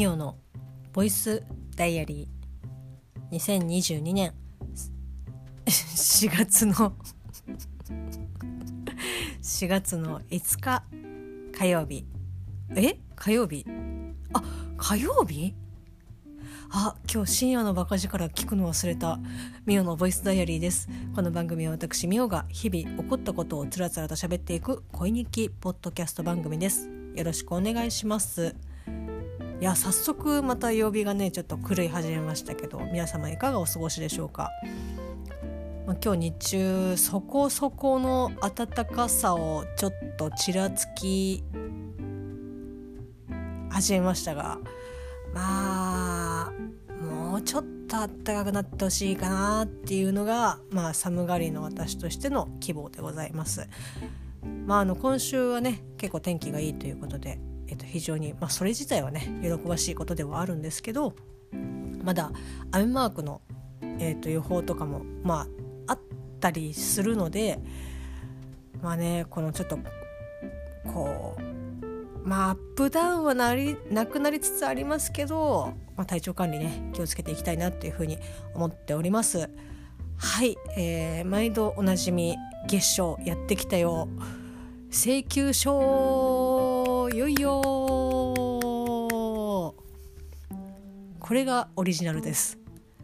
ミオのボイスダイアリー。2022年。4月の。4月の5日。火曜日。え？火曜日？あ火曜日？あ今日深夜のバカ力聞くの忘れた。ミオのボイスダイアリーです。この番組は私ミオが日々起こったことをつらつらと喋っていく恋日記ポッドキャスト番組です。よろしくお願いします。いや早速また曜日がねちょっと狂い始めましたけど皆様いかがお過ごしでしょうか、まあ、今日日中そこそこの暖かさをちょっとちらつき始めましたがまあもうちょっと暖かくなってほしいかなっていうのが、まあ、寒がりの私としての希望でございます。まあ、あの今週はね結構天気がいいということでえっと、非常に、まあ、それ自体はね喜ばしいことではあるんですけどまだ雨マークの、えっと、予報とかも、まあ、あったりするのでまあねこのちょっとこうまあアップダウンはなりなくなりつつありますけど、まあ、体調管理ね気をつけていきたいなっていうふうに思っております。はい、えー、毎度おなじみ月賞やってきたよ請求書よいよ。これがオリジナルです。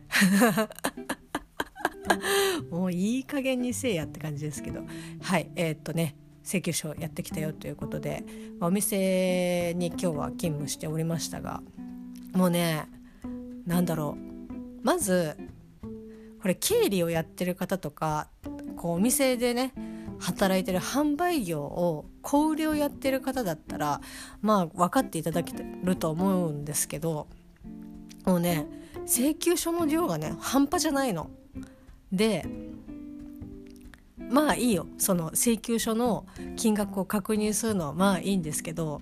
もういい加減にせえやって感じですけど。はいえー、っとね請求書やってきたよということで。お店に今日は勤務しておりましたがもうね何だろう。まずこれ経理をやってる方とかこうお店でね働いてる販売業を小売りをやってる方だったらまあ分かっていただけると思うんですけどもうね請求書の量がね半端じゃないの。でまあいいよその請求書の金額を確認するのはまあいいんですけど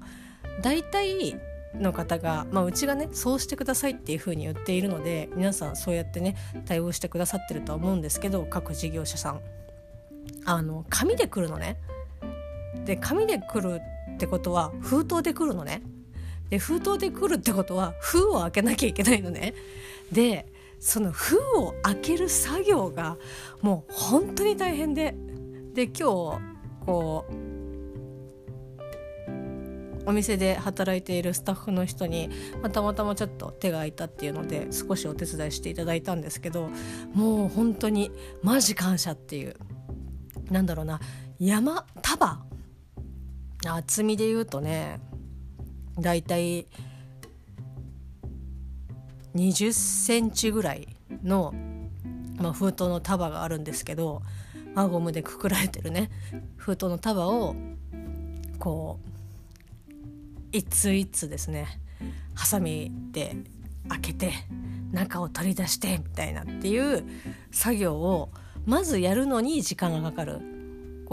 大体の方が、まあ、うちがねそうしてくださいっていうふうに言っているので皆さんそうやってね対応してくださってるとは思うんですけど各事業者さん。あの紙で来るのね。で紙で来るってことは封筒で来るのね。で封筒で来るってことは封を開けなきゃいけないのね。でその封を開ける作業がもう本当に大変でで今日こうお店で働いているスタッフの人に、まあ、たまたまちょっと手が空いたっていうので少しお手伝いしていただいたんですけどもう本当にマジ感謝っていうなんだろうな山束厚みで言うとねだいたい20センチぐらいの、まあ、封筒の束があるんですけど輪ゴムでくくられてるね封筒の束をこう一通一通ですねハサミで開けて中を取り出してみたいなっていう作業をまずやるのに時間がかかる。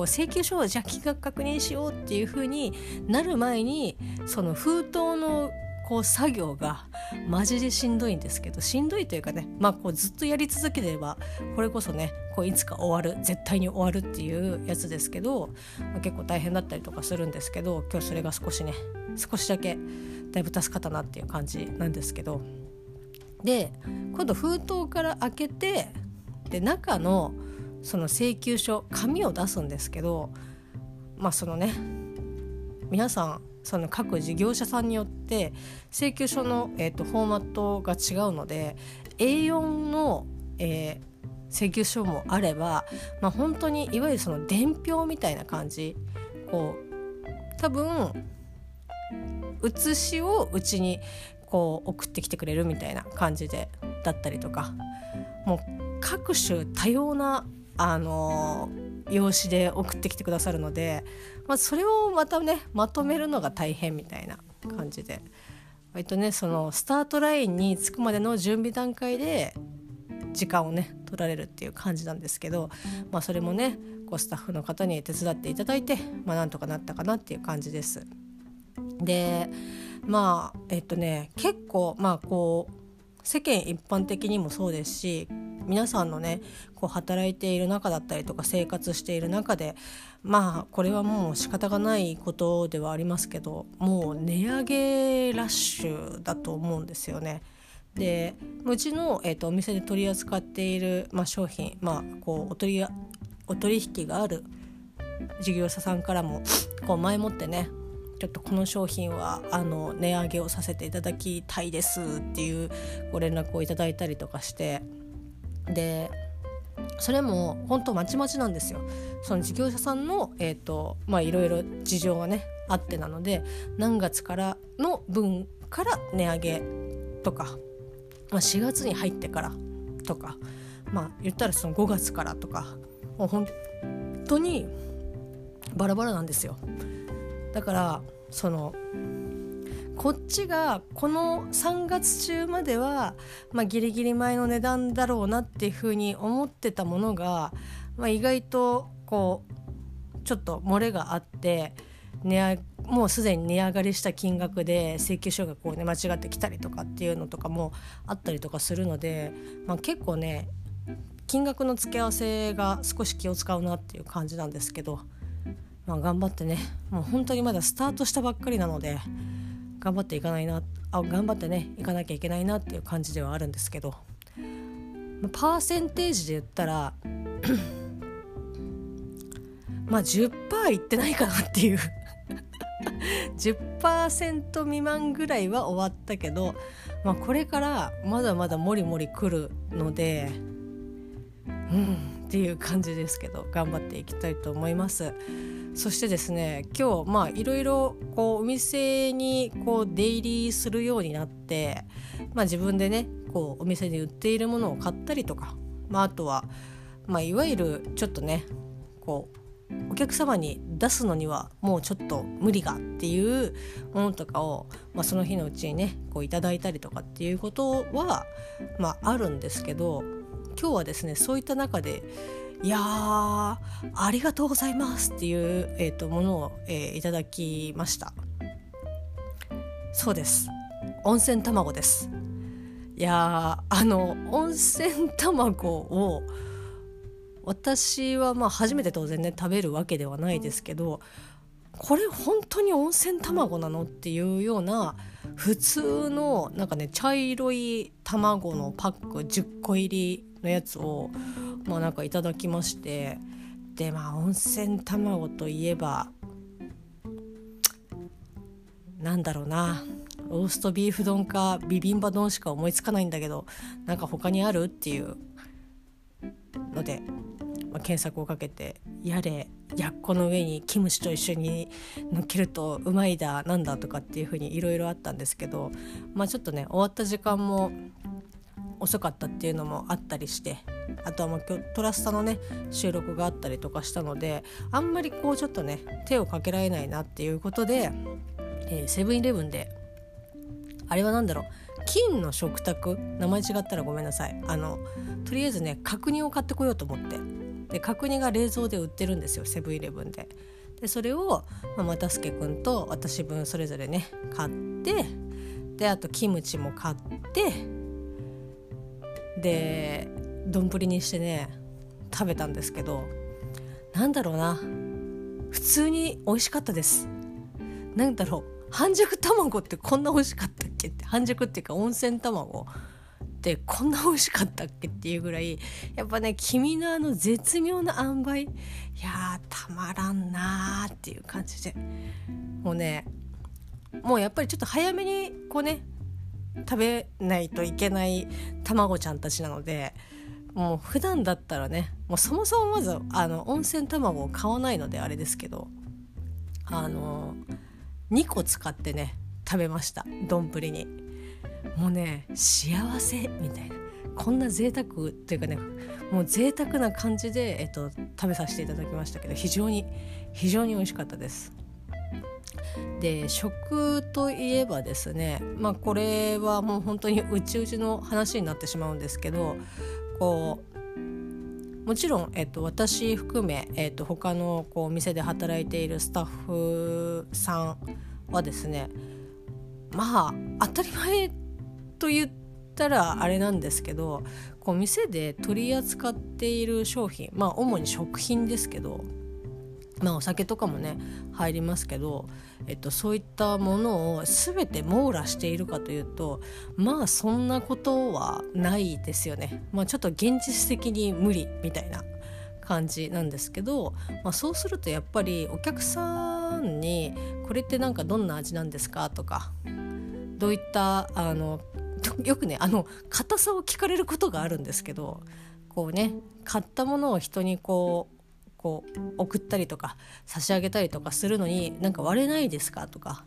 こう請求書をじゃあ金額確認しようっていう風になる前にその封筒のこう作業がマジでしんどいんですけどしんどいというかねまあこうずっとやり続ければこれこそねこういつか終わる絶対に終わるっていうやつですけど、まあ、結構大変だったりとかするんですけど今日それが少しね少しだけだいぶ助かったなっていう感じなんですけど。で今度封筒から開けてで中のその請求書紙を出すんですけどまあそのね皆さんその各事業者さんによって請求書の、えーと、フォーマットが違うので A4 の、えー、請求書もあれば、まあ、本当にいわゆるその伝票みたいな感じこう多分写しをうちにこう送ってきてくれるみたいな感じでだったりとかもう各種多様なあの用紙で送ってきてくださるので、まあ、それをまたねまとめるのが大変みたいな感じで割とねそのスタートラインに着くまでの準備段階で時間をね取られるっていう感じなんですけど、まあ、それもねこうスタッフの方に手伝っていただいて、まあ、なんとかなったかなっていう感じです。でまあえっとね結構まあこう世間一般的にもそうですし皆さんのねこう働いている中だったりとか生活している中でまあこれはもう仕方がないことではありますけどもう値上げラッシュだと思うんですよね。でうちの、えーと、お店で取り扱っている、まあ、商品、まあ、こうお取りお取引がある事業者さんからもこう前もってねちょっとこの商品はあの値上げをさせていただきたいですっていうご連絡をいただいたりとかしてでそれも本当まちまちなんですよ。その事業者さんのえっ、ー、とまあいろいろ事情がねあってなので何月からの分から値上げとか、まあ、4月に入ってからとかまあ言ったらその5月からとかもう本当にバラバラなんですよ。だからそのこっちがこの3月中までは、まあ、ギリギリ前の値段だろうなっていうふうに思ってたものが、まあ、意外とこうちょっと漏れがあって値上もうすでに値上がりした金額で請求書がこう、ね、間違ってきたりとかっていうのとかもあったりとかするので、まあ、結構ね金額の付け合わせが少し気を使うなっていう感じなんですけど。まあ、頑張ってねもう本当にまだスタートしたばっかりなので頑張っていかないなあ頑張ってねいかなきゃいけないなっていう感じではあるんですけど、パーセンテージで言ったら まあ10%いってないかなっていう10%未満ぐらいは終わったけど、まあ、これからまだまだもりもり来るのでうんっていう感じですけど頑張っていきたいと思います。そしてですね今日まあいろいろお店にこう出入りするようになって、まあ、自分でねこうお店で売っているものを買ったりとか、まあ、あとは、まあ、いわゆるちょっとねこうお客様に出すのにはもうちょっと無理がっていうものとかを、まあ、その日のうちにねこういただいたりとかっていうことは、まあ、あるんですけど今日はですねそういった中でいやありがとうございますっていう、えーと、ものを、えー、いただきました。そうです。温泉卵です。いやあの温泉卵を私はまあ初めて当然ね食べるわけではないですけどこれ本当に温泉卵なのっていうような普通のなんかね茶色い卵のパック10個入りのやつをまあなんかいただきましてでまあ温泉卵といえばなんだろうなローストビーフ丼かビビンバ丼しか思いつかないんだけどなんか他にあるっていうので、まあ、検索をかけてやれやっこの上にキムチと一緒にのっけるとうまいだなんだとかっていう風にいろいろあったんですけどまあちょっとね終わった時間も遅かったっていうのもあったりしてあとはもう今日トラスタのね収録があったりとかしたのであんまりこうちょっとね手をかけられないなっていうことでえセブンイレブンであれは何だろう金の食卓？名前違ったらごめんなさい。あのとりあえずね角煮を買ってこようと思って。で角煮が冷蔵で売ってるんですよセブンイレブンで。でそれを、まあ、又助君と私分それぞれね買ってであとキムチも買ってで丼にしてね食べたんですけどなんだろうな。普通に美味しかったです。なんだろう。半熟卵ってこんな美味しかったっけって。半熟っていうか温泉卵。ってこんな美味しかったっけっていうぐらいやっぱね君のあの絶妙な塩梅いやたまらんなーっていう感じで。もうねもうやっぱりちょっと早めにこうね食べないといけない卵ちゃんたちなのでもう普段だったらねもうそもそもまずあの温泉卵を買わないのであれですけどあの2個使ってね食べました丼に。もうね幸せみたいな。こんな贅沢っていうかねもう贅沢な感じで、えっと、食べさせていただきましたけど非常に非常に美味しかったです。で食といえばですねまあこれはもう本当にうちうちの話になってしまうんですけどこうもちろん、えっと、私含め、えっと、他のこうお店で働いているスタッフさんはですねまあ当たり前と言ったらあれなんですけどこう店で取り扱っている商品まあ主に食品ですけどまあ、お酒とかもね入りますけど、えっと、そういったものを全て網羅しているかというとまあそんなことはないですよね。まあ、ちょっと現実的に無理みたいな感じなんですけど、まあ、そうするとやっぱりお客さんに「これってなんかどんな味なんですか?」とかどういったあの よくねあの硬さを聞かれることがあるんですけどこうね買ったものを人にこうこう送ったりとか差し上げたりとかするのになんか割れないですかとか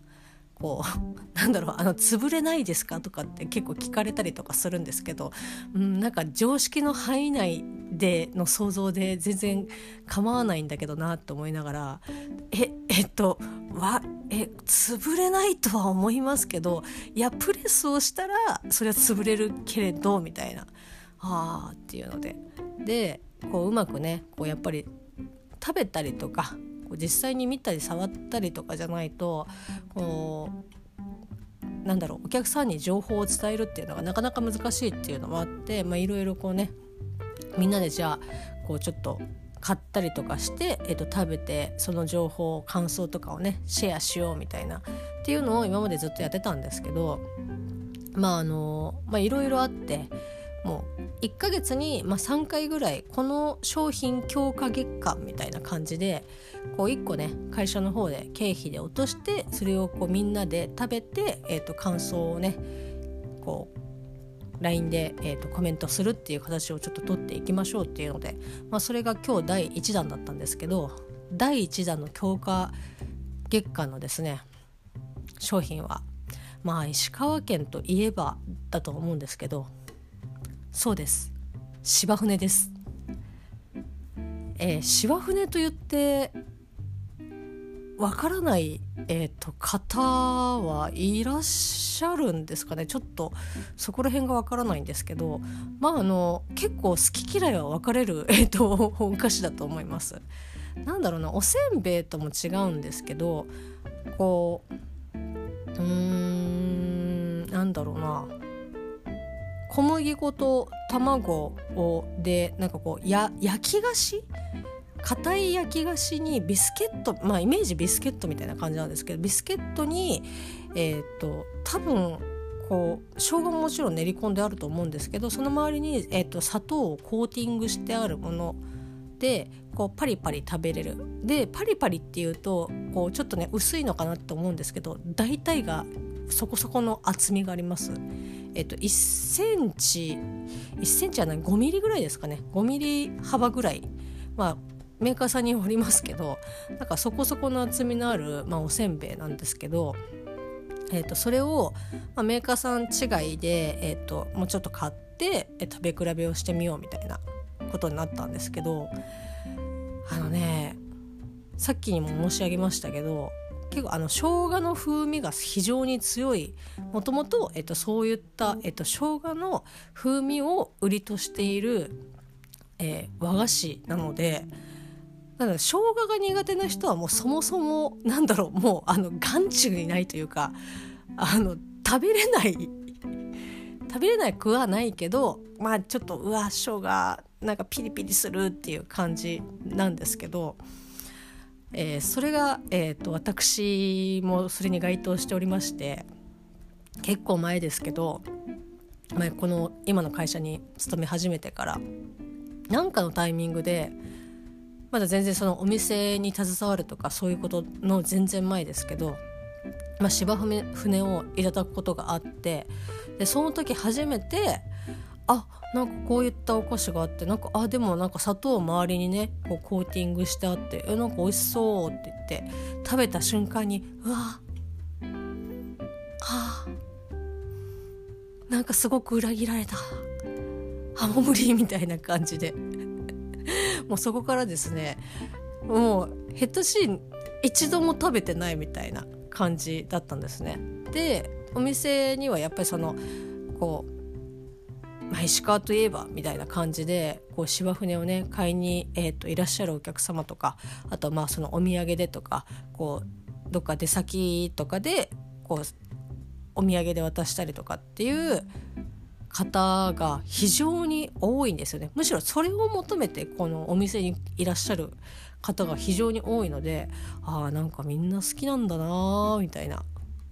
こう なんだろうあの潰れないですかとかって結構聞かれたりとかするんですけど、うん、なんか常識の範囲内での想像で全然構わないんだけどなと思いながらええっとわえ潰れないとは思いますけどいやプレスをしたらそれは潰れるけれどみたいな。ああっていうので。でこううまくねこうやっぱり食べたりとか実際に見たり触ったりとかじゃないとこうなんだろうお客さんに情報を伝えるっていうのがなかなか難しいっていうのもあっていろいろこうねみんなでじゃあこうちょっと買ったりとかして、えー、と食べてその情報感想とかをねシェアしようみたいなっていうのを今までずっとやってたんですけどまああのまあいろいろあってもう1ヶ月に、まあ、3回ぐらいこの商品強化月間みたいな感じでこう1個ね会社の方で経費で落としてそれをこうみんなで食べて、えー、と感想をねこう LINE で、えー、とコメントするっていう形をちょっと取っていきましょうっていうので、まあ、それが今日第1弾だったんですけど第1弾の強化月間のですね商品はまあ石川県といえばだと思うんですけどそうです。芝生です、えー、芝生と言ってわからない、えーと、方はいらっしゃるんですかね。ちょっとそこら辺がわからないんですけどまああの結構好き嫌いは分かれる、えーと、とお菓子だと思います。なんだろうなおせんべいとも違うんですけどこううーんなんだろうな。小麦粉と卵をでなんかこうや焼き菓子？硬い焼き菓子にビスケットまあイメージビスケットみたいな感じなんですけどビスケットにえっ、と多分こう生姜ももちろん練り込んであると思うんですけどその周りに、えーと、砂糖をコーティングしてあるものでこうパリパリ食べれるでパリパリっていうとこうちょっとね薄いのかなって思うんですけど大体がそこそこの厚みがあります。えっと、1センチ1センチはない5ミリぐらいですかね。5ミリ幅ぐらい。まあメーカーさんによりますけどなんかそこそこの厚みのある、まあ、おせんべいなんですけど、えー、とそれを、まあ、メーカーさん違いで、えー、ともうちょっと買って、え食べ比べをしてみようみたいなことになったんですけどあのねさっきにも申し上げましたけど結構あの生姜の風味が非常に強いもともと、えっと、そういった、えっと、生姜の風味を売りとしている、えー、和菓子なのでだから生姜が苦手な人はもうそもそもなんだろうもうあの眼中にないというかあの食べれない食べれないくはないけどまあちょっとうわ生姜なんかピリピリするっていう感じなんですけど。えー、それが、えーと、私もそれに該当しておりまして結構前ですけど、まあ、この今の会社に勤め始めてから何かのタイミングでまだ全然そのお店に携わるとかそういうことの全然前ですけど、まあ、芝船をいただくことがあってでその時初めてあなんかこういったお菓子があってなんかあでもなんか砂糖周りにねこうコーティングしてあってえなんか美味しそうって言って食べた瞬間にうわはあなんかすごく裏切られたあもう無理みたいな感じで もうそこからですねもうヘッドシーン一度も食べてないみたいな感じだったんですね。でお店にはやっぱりそのこうまあ、石川といえばみたいな感じでこう芝船をね買いに、えーと、いらっしゃるお客様とかあとまあそのお土産でとかこうどっか出先とかでこうお土産で渡したりとかっていう方が非常に多いんですよね。むしろそれを求めてこのお店にいらっしゃる方が非常に多いのでああなんかみんな好きなんだなみたいな。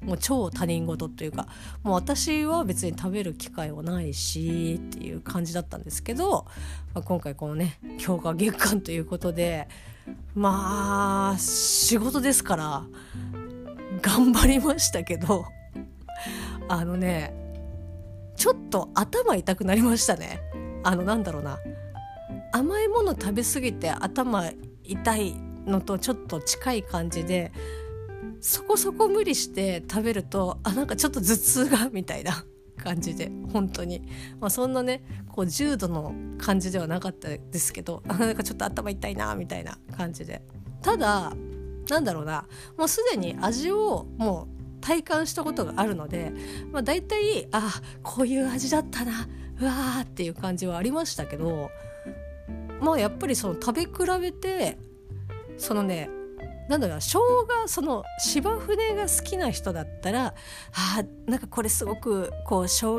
もう超他人事というかもう私は別に食べる機会はないしっていう感じだったんですけど、まあ、今回このね強化月間ということでまあ仕事ですから頑張りましたけどあのねちょっと頭痛くなりましたね。あのなんだろうな。甘いもの食べ過ぎて頭痛いのとちょっと近い感じでそこそこ無理して食べるとあなんかちょっと頭痛がみたいな 感じで本当に、まあ、そんなねこう重度の感じではなかったですけどなんかちょっと頭痛いなみたいな感じで。ただなんだろうな。もうすでに味をもう体感したことがあるので、まあ、大体あこういう味だったなうわーっていう感じはありましたけどまあやっぱりその食べ比べてそのねなんだろうな生姜その芝生が好きな人だったらあなんかこれすごくこう生姜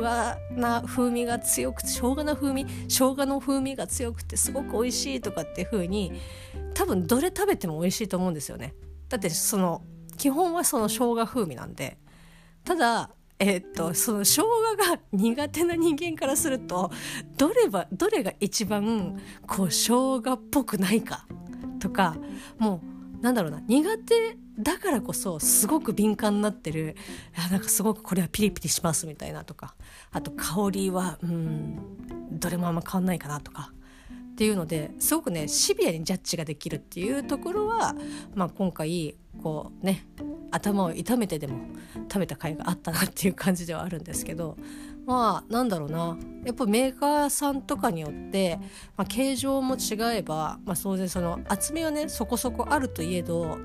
な風味が強くて生姜な風味生姜の風味が強くてすごく美味しいとかっていう風に多分どれ食べても美味しいと思うんですよね。だってその基本はその生姜風味なんでただえー、っとその生姜が苦手な人間からするとどればどれが一番こう生姜っぽくないかとかもうなんだろうな苦手だからこそすごく敏感になってる。いやなんかすごくこれはピリピリしますみたいなとか。あと香りはうんどれもあんま変わんないかなとか。っていうのですごくねシビアにジャッジができるっていうところは、まあ、今回こうね頭を痛めてでも食べた甲斐があったなっていう感じではあるんですけどまあなんだろうな。やっぱメーカーさんとかによって、まあ、形状も違えば、まあ、当然その厚みはねそこそこあるといえど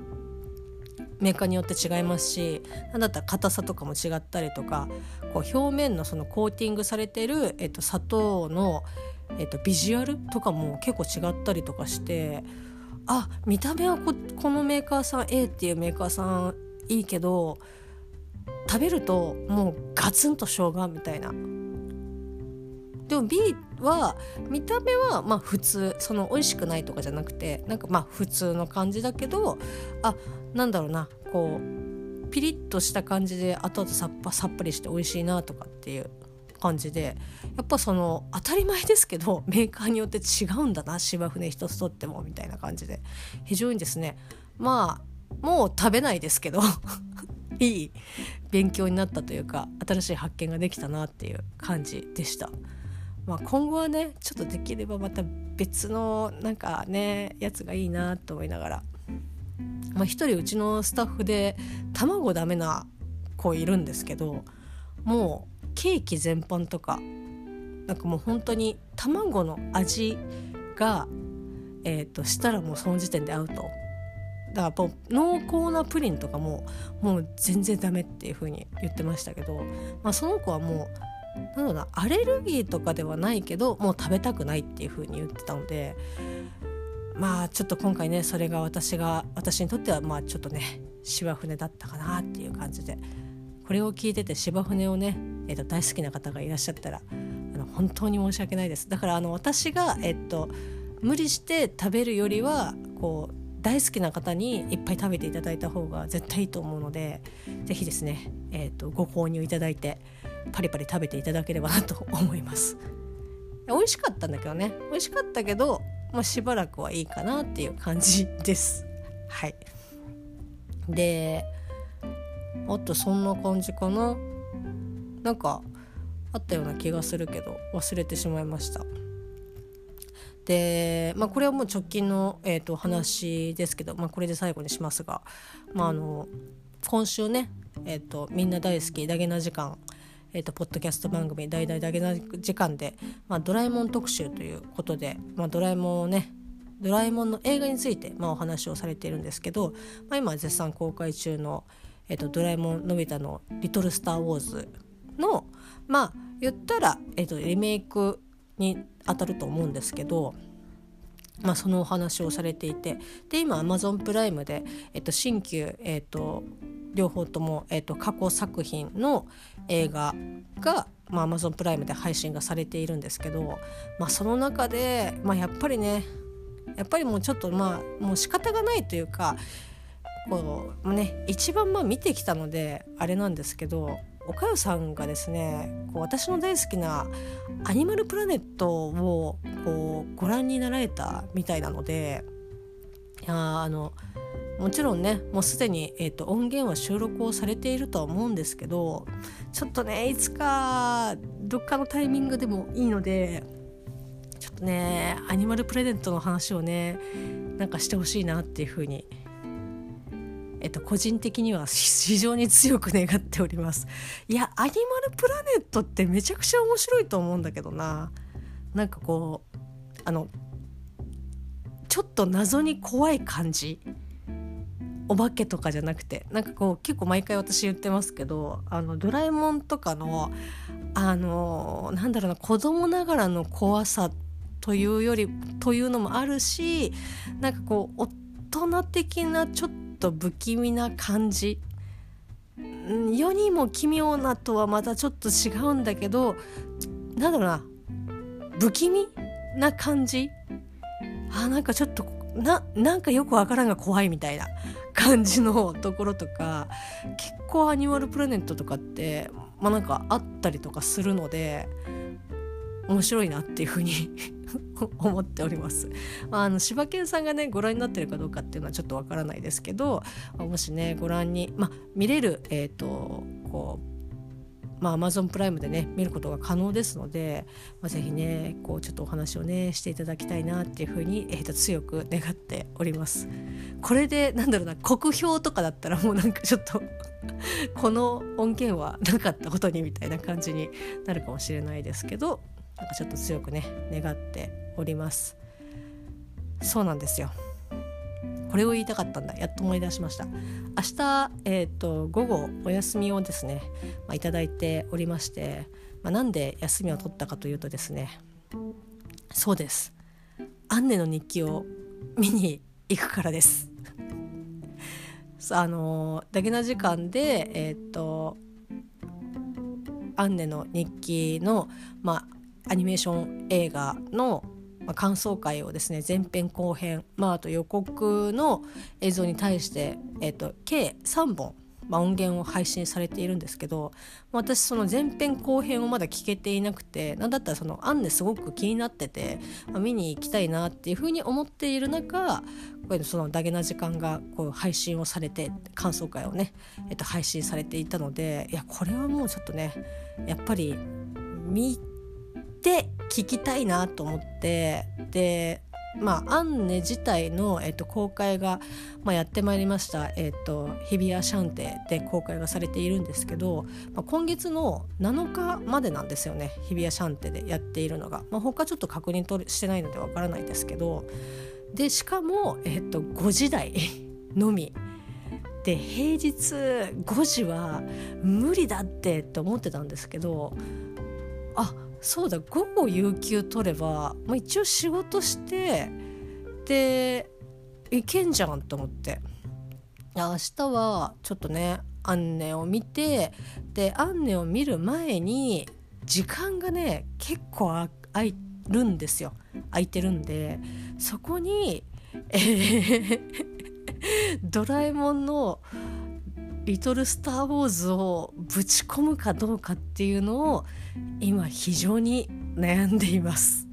メーカーによって違いますし何だったら硬さとかも違ったりとかこう表面のそのコーティングされてる、えっと、砂糖の、えっと、ビジュアルとかも結構違ったりとかしてあ見た目はここのメーカーさん A っていうメーカーさんいいけど食べるともうガツンと生姜みたいな。でも B は見た目はまあ普通その美味しくないとかじゃなくてなんかまあ普通の感じだけどあなんだろうなこうピリッとした感じで後々さっぱさっぱりして美味しいなとかっていう感じでやっぱその当たり前ですけど メーカーによって違うんだな芝生一つとってもみたいな感じで非常にですねまあもう食べないですけど いい勉強になったというか新しい発見ができたなっていう感じでした。まあ、今後はねちょっとできればまた別のなんかねやつがいいなと思いながら、まあ、人うちのスタッフで卵ダメな子いるんですけどもうケーキ全般とかなんかもう本当に卵の味が、えーと、したらもうその時点でアウトだから濃厚なプリンとかももう全然ダメっていう風に言ってましたけど、まあ、その子はもうなんだろうなアレルギーとかではないけどもう食べたくないっていう風に言ってたのでまあちょっと今回ねそれが私が私にとってはまあちょっとね芝船だったかなっていう感じでこれを聞いてて芝船をねえーと、大好きな方がいらっしゃったらあの本当に申し訳ないです。だからあの私が、えっと、無理して食べるよりはこう大好きな方にいっぱい食べていただいた方が絶対いいと思うので是非ですね、えーと、ご購入いただいてパリパリ食べていただければなと 思います。美味しかったんだけどね。美味しかったけど、まあ、しばらくはいいかなっていう感じです。はい。であとそんな感じかな。なんかあったような気がするけど忘れてしまいました。で、まあ、これはもう直近の、えーと、話ですけど、まあ、これで最後にしますが、まあ、あの今週ね、えーと、みんな大好き「ダゲな時間」えーと、ポッドキャスト番組「大々ダゲな時間で」まあ、ドラえもん特集ということで、まあ、ドラえもんをねドラえもんの映画について、まあ、お話をされているんですけど、まあ、今絶賛公開中の、えーと「ドラえもんのび太のリトル・スター・ウォーズ」のまあ言ったら、えーと、リメイクに当たると思うんですけど、まあ、そのお話をされていてで今 Amazon プライムで、えーと、新旧、えーと両方とも、えーと、過去作品の映画が、まあ、Amazon プライムで配信がされているんですけど、まあ、その中で、まあ、やっぱりねやっぱりもうちょっとまあもう仕方がないというかこうね一番まあ見てきたのであれなんですけどおかよさんがですねこう私の大好きな「アニマルプラネット」をこうご覧になられたみたいなのでいやあのもちろんねもうすでに、えーと、音源は収録をされているとは思うんですけどちょっとねいつかどっかのタイミングでもいいのでちょっとねアニマルプレゼントの話をねなんかしてほしいなっていうふうに思いますえっと、個人的には非常に強く願っております。いやアニマルプラネットってめちゃくちゃ面白いと思うんだけどな。なんかこうあのちょっと謎に怖い感じ。お化けとかじゃなくて。なんかこう結構毎回私言ってますけどあのドラえもんとかのあのなんだろうな子供ながらの怖さというよりというのもあるしなんかこう大人的なちょっとと不気味な感じ。世にも奇妙なとはまたちょっと違うんだけどなんだろうな。不気味な感じ？あなんかちょっとななんかよくわからんが怖いみたいな感じのところとか結構アニマルプラネットとかってまあなんかあったりとかするので面白いなっていうふうに 思っております。まあの柴犬さんがねご覧になってるかどうかっていうのはちょっとわからないですけどもしねご覧に、まあ、見れる、えーとこうまあ、Amazon プライムでね見ることが可能ですので、まあ、ぜひねこうちょっとお話をねしていただきたいなっていうふうに、えー、と強く願っております。これでなんだろうな酷評とかだったらもうなんかちょっとこの音源はなかったことにみたいな感じになるかもしれないですけどなんかちょっと強くね願っております。そうなんですよ。これを言いたかったんだやっと思い出しました明日、えーと、午後お休みをですね、まあ、いただいておりまして、まあ、なんで休みを取ったかというとですねそうですアンネの日記を見に行くからですあのだけな時間でえっ、ー、とアンネの日記の、まあ、アニメーション映画の、感想会をですね前編後編、まあ、あと予告の映像に対して、えーと、計3本、まあ、音源を配信されているんですけど私その前編後編をまだ聞けていなくてなんだったらそのアンネすごく気になってて、まあ、見に行きたいなっていうふうに思っている中これそのダゲな時間がこう配信をされて感想会をね、えー、と配信されていたのでいやこれはもうちょっとねやっぱり見て聞きたいなと思ってでまあ、アンネ自体の、えっと、公開が、まあ、やってまいりました、えっと、日比谷シャンテで公開がされているんですけど、まあ、今月の7日までなんですよね日比谷シャンテでやっているのが、まあ、他ちょっと確認としてないのでわからないですけどでしかも、えっと、5時台のみ。で平日5時は無理だってと思ってたんですけどあっそうだ午後有給取れば、まあ、一応仕事してでいけんじゃんと思って。明日はちょっとねアンネを見てでアンネを見る前に時間がね結構空いるんですよ。空いてるんで。そこに、えー、ドラえもんのリトル・スター・ウォーズをぶち込むかどうかっていうのを今非常に悩んでいます。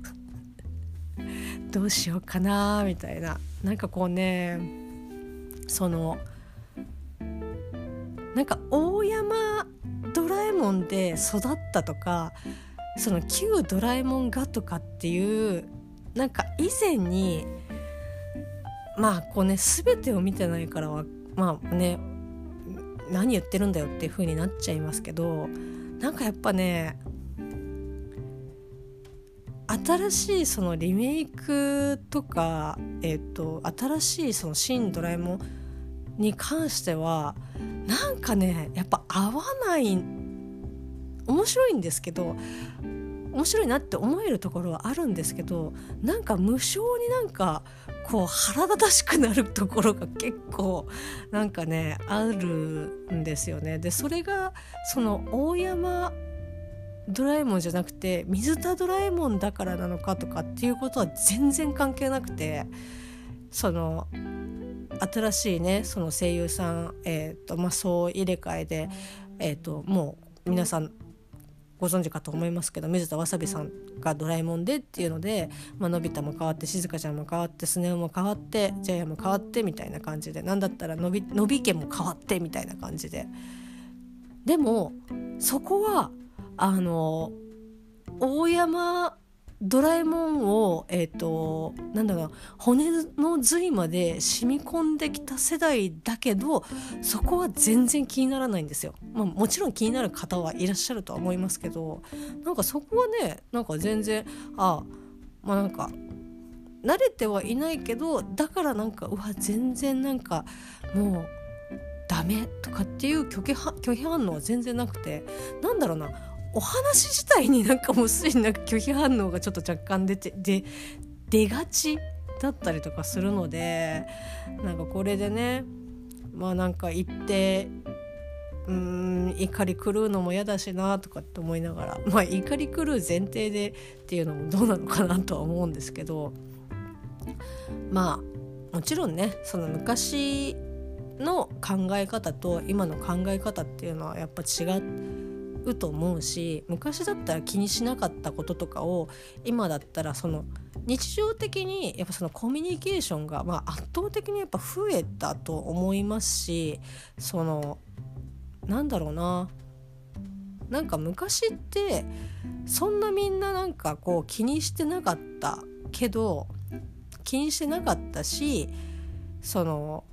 どうしようかなみたいな。なんかこうねそのなんか大山ドラえもんで育ったとかその旧ドラえもんがとかっていうなんか以前にまあこうね全てを見てないからはまあね何言ってるんだよっていう風になっちゃいますけどなんかやっぱね新しいそのリメイクとか、えーと、新しいその「新ドラえもん」に関してはなんかねやっぱ合わない面白いんですけど面白いなって思えるところはあるんですけどなんか無性になんかこう腹立たしくなるところが結構なんかねあるんですよね。でそれがその大山ドラえもんじゃなくて水田ドラえもんだからなのかとかっていうことは全然関係なくてその新しいねその声優さん、えーとまあ、そう入れ替えで、えーと、もう皆さんご存知かと思いますけど水田わさびさんがドラえもんでっていうので、まあのび太も変わってしずかちゃんも変わってスネ夫も変わってジャイアンも変わってみたいな感じで何だったらのびのび家も変わってみたいな感じで。でもそこはあの大山ドラえもんをえっ、ー、となんだろう骨の髄まで染み込んできた世代だけどそこは全然気にならないんですよ。まあ、もちろん気になる方はいらっしゃるとは思いますけどなんかそこはねなんか全然あまあなんか慣れてはいないけどだからなんかうわ全然なんかもうダメとかっていう拒否反応は全然なくてなんだろうなお話自体になんかもうすでになんか拒否反応がちょっと若干出てで出がちだったりとかするのでなんかこれでねまあなんか行ってうん怒り狂うのも嫌だしなとかって思いながらまあ怒り狂う前提でっていうのもどうなのかなとは思うんですけどまあもちろんねその昔の考え方と今の考え方っていうのはやっぱ違うと思うし昔だったら気にしなかったこととかを今だったらその日常的にやっぱそのコミュニケーションがまあ圧倒的にやっぱ増えたと思いますしそのなんだろうな。なんか昔ってそんなみんななんかこう気にしてなかったけど気にしてなかったしその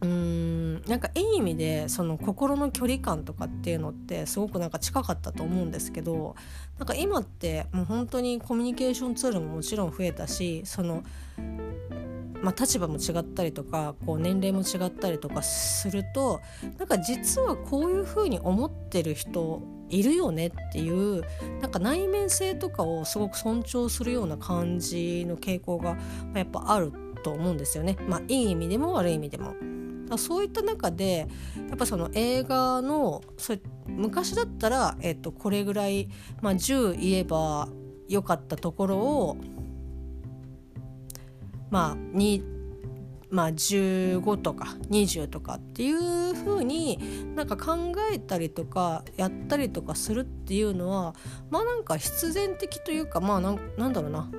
うーんなんかいい意味でその心の距離感とかっていうのってすごくなんか近かったと思うんですけどなんか今ってもう本当にコミュニケーションツールももちろん増えたしその、まあ、立場も違ったりとかこう年齢も違ったりとかするとなんか実はこういうふうに思ってる人いるよねっていうなんか内面性とかをすごく尊重するような感じの傾向がやっぱあると思うんですよね。まあ、いい意味でも悪い意味でも。そういった中でやっぱその映画の昔だったら、えっと、これぐらい、まあ、10言えばよかったところをまあ2まあ、15とか20とかっていう風になんか考えたりとかやったりとかするっていうのはまあなんか必然的というかまあなんなんだろうな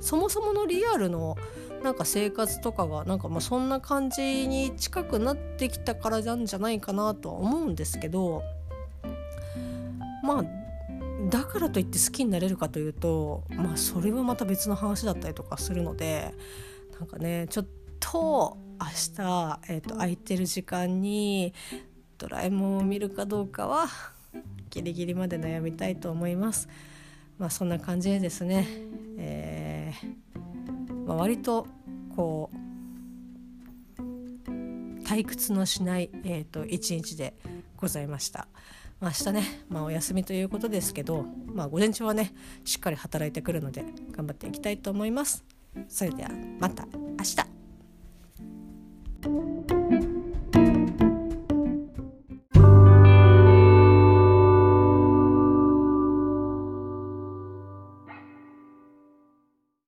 そもそものリアルのなんか生活とかがなんかまあそんな感じに近くなってきたからなんじゃないかなとは思うんですけどまあだからといって好きになれるかというとまあそれはまた別の話だったりとかするのでなんかねちょっと明日、えーと、空いてる時間にドラえもんを見るかどうかはギリギリまで悩みたいと思います。まあそんな感じでですね、えーまあ、割とこう退屈のしない、えーと、と日でございました。ま明日ね、まあ、お休みということですけど、まあ、午前中はねしっかり働いてくるので頑張っていきたいと思います。それではまた明日